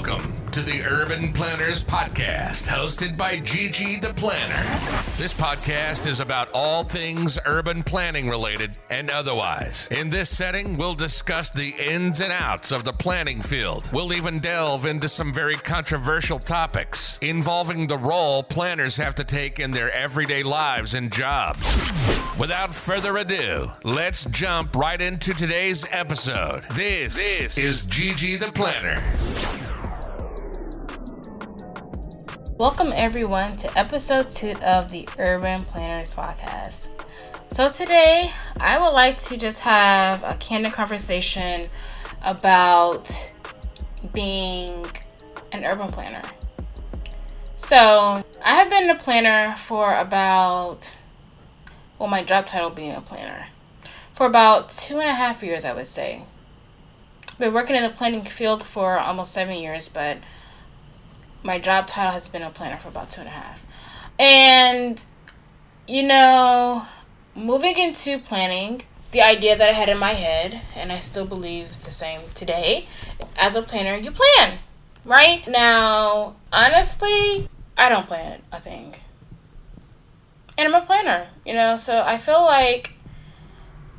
Welcome to the Urban Planners Podcast, hosted by Gigi the Planner. This podcast is about all things urban planning related and otherwise. In this setting, we'll discuss the ins and outs of the planning field. We'll even delve into some very controversial topics involving the role planners have to take in their everyday lives and jobs. Without further ado, let's jump right into today's episode. This, this is Gigi the Planner. Welcome, everyone, to episode two of the Urban Planners Podcast. So, today I would like to just have a candid conversation about being an urban planner. So, I have been a planner for about, well, my job title being a planner, for about two and a half years, I would say. I've been working in the planning field for almost seven years, but my job title has been a planner for about two and a half. And, you know, moving into planning, the idea that I had in my head, and I still believe the same today, as a planner, you plan, right? Now, honestly, I don't plan a thing. And I'm a planner, you know, so I feel like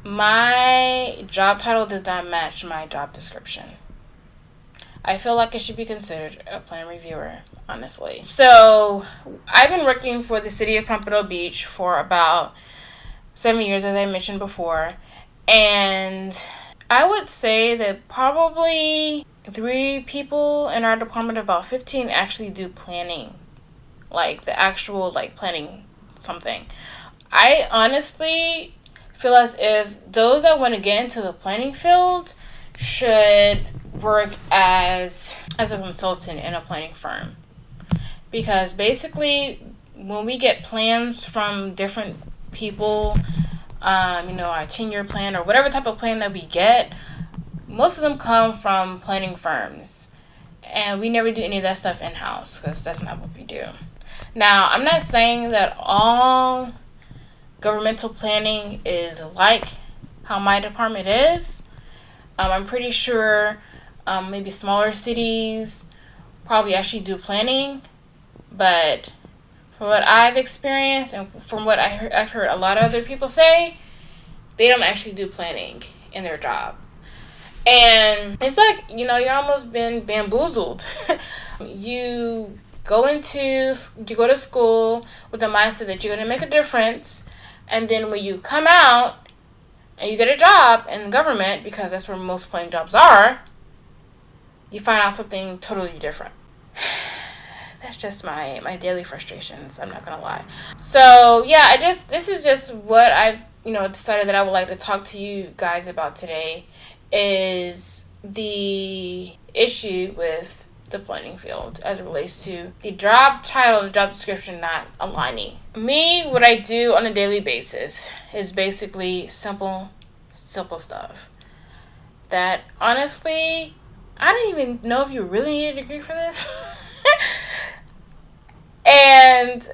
my job title does not match my job description. I feel like it should be considered a plan reviewer, honestly. So, I've been working for the city of Pompano Beach for about seven years, as I mentioned before, and I would say that probably three people in our department, of about 15, actually do planning, like the actual, like planning something. I honestly feel as if those that want to get into the planning field should work as as a consultant in a planning firm. Because basically when we get plans from different people um, you know our 10 year plan or whatever type of plan that we get most of them come from planning firms. And we never do any of that stuff in house because that's not what we do. Now i'm not saying that all governmental planning is like how my department is. Um, i'm pretty sure um, maybe smaller cities probably actually do planning, but from what I've experienced and from what I heard, I've heard a lot of other people say, they don't actually do planning in their job. And it's like, you know, you're almost been bamboozled. you go into, you go to school with the mindset that you're going to make a difference. And then when you come out and you get a job in the government, because that's where most planning jobs are, you find out something totally different. That's just my my daily frustrations. I'm not gonna lie. So yeah, I just this is just what I've you know decided that I would like to talk to you guys about today is the issue with the planning field as it relates to the job title and job description not aligning. Me, what I do on a daily basis is basically simple, simple stuff that honestly I don't even know if you really need a degree for this. and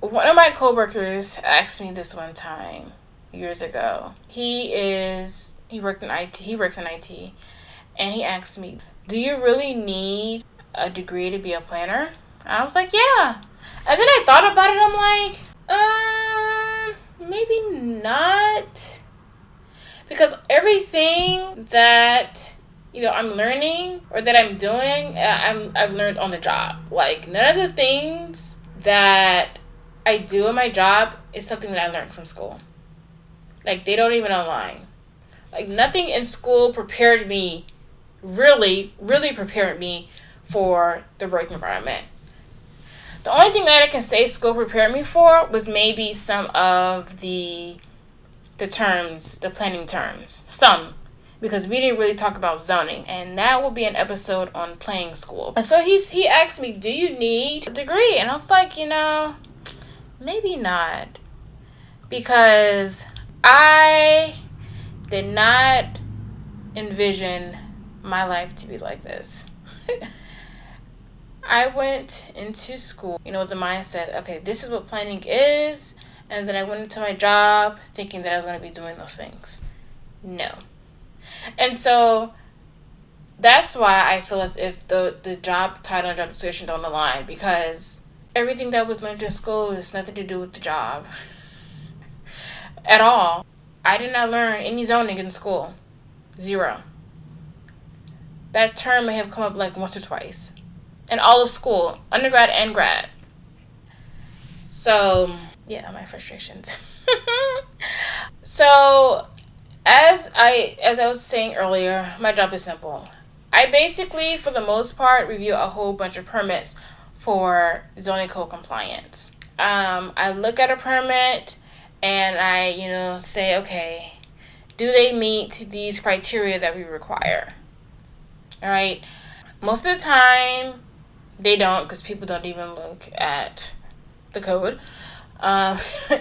one of my coworkers asked me this one time years ago. He is he worked in IT. He works in IT, and he asked me, "Do you really need a degree to be a planner?" And I was like, "Yeah." And then I thought about it. I'm like, um, maybe not, because everything that you know I'm learning or that I'm doing, uh, I'm I've learned on the job. Like none of the things that I do in my job is something that I learned from school. Like they don't even align. Like nothing in school prepared me really, really prepared me for the work environment. The only thing that I can say school prepared me for was maybe some of the the terms, the planning terms. Some because we didn't really talk about zoning and that will be an episode on playing school. And so he's he asked me do you need a degree? And i was like you know maybe not because i did not envision my life to be like this. I went into school you know with the mindset okay this is what planning is and then i went into my job thinking that i was going to be doing those things. No and so That's why I feel as if the the job title and job description don't align because everything that was learned in school has nothing to do with the job at all. I did not learn any zoning in school. Zero. That term may have come up like once or twice. In all of school, undergrad and grad. So, yeah, my frustrations. so, as I as I was saying earlier, my job is simple. I basically, for the most part, review a whole bunch of permits for zoning code compliance. Um, I look at a permit and I, you know, say, okay, do they meet these criteria that we require? All right. Most of the time, they don't because people don't even look at the code. Um,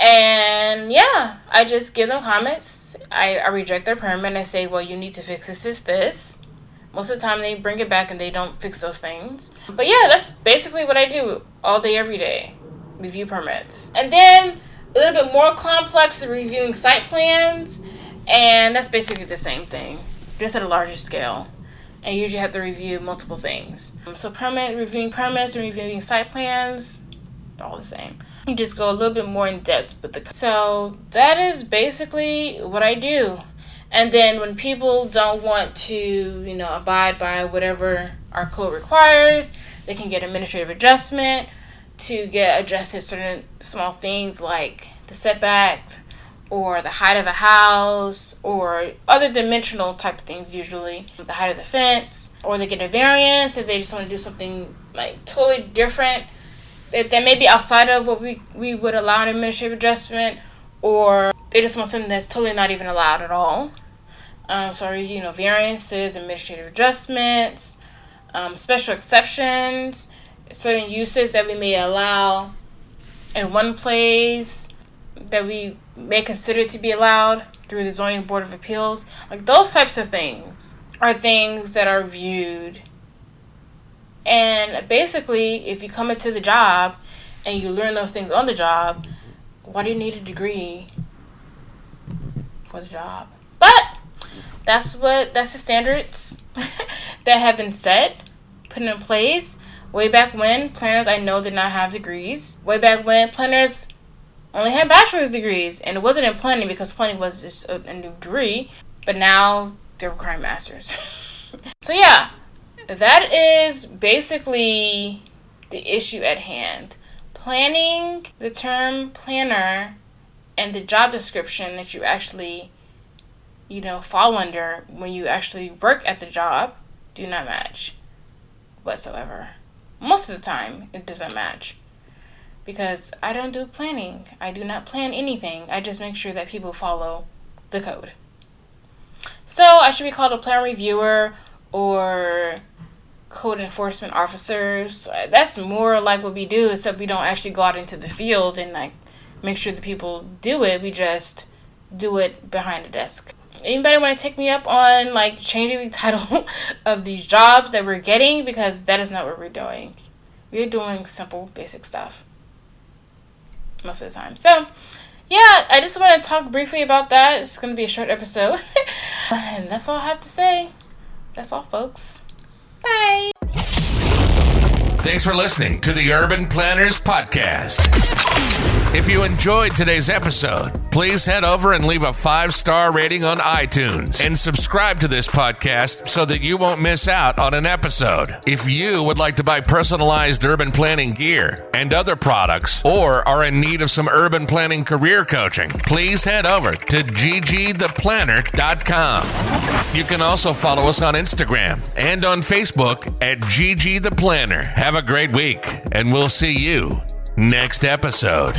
and yeah, I just give them comments. I, I reject their permit. I say, well, you need to fix this, this, this. Most of the time, they bring it back and they don't fix those things. But yeah, that's basically what I do all day, every day review permits. And then a little bit more complex reviewing site plans, and that's basically the same thing, just at a larger scale. And you usually have to review multiple things. So permit reviewing permits and reviewing site plans, all the same. You just go a little bit more in depth with the. So that is basically what I do. And then when people don't want to, you know, abide by whatever our code requires, they can get administrative adjustment to get adjusted certain small things like the setbacks or the height of a house or other dimensional type of things usually the height of the fence or they get a variance if they just want to do something like totally different that, that may be outside of what we, we would allow an administrative adjustment or they just want something that's totally not even allowed at all. Um, so you know variances administrative adjustments um, special exceptions certain uses that we may allow in one place that we may consider to be allowed through the zoning board of appeals? Like those types of things are things that are viewed and basically if you come into the job and you learn those things on the job why do you need a degree for the job but that's what that's the standards that have been set put in place Way back when, planners I know did not have degrees. Way back when, planners only had bachelor's degrees, and it wasn't in planning because planning was just a, a new degree. But now they're requiring masters. so yeah, that is basically the issue at hand. Planning, the term planner, and the job description that you actually, you know, fall under when you actually work at the job do not match whatsoever most of the time it doesn't match because I don't do planning. I do not plan anything. I just make sure that people follow the code. So I should be called a plan reviewer or code enforcement officers. Uh, that's more like what we do, except we don't actually go out into the field and like make sure the people do it. We just do it behind the desk anybody want to take me up on like changing the title of these jobs that we're getting because that is not what we're doing. We're doing simple, basic stuff most of the time. So, yeah, I just want to talk briefly about that. It's going to be a short episode. and that's all I have to say. That's all, folks. Bye. Thanks for listening to the Urban Planners Podcast. If you enjoyed today's episode, please head over and leave a five star rating on iTunes and subscribe to this podcast so that you won't miss out on an episode. If you would like to buy personalized urban planning gear and other products or are in need of some urban planning career coaching, please head over to ggtheplanner.com. You can also follow us on Instagram and on Facebook at Gigi the Planner. Have a great week, and we'll see you next episode.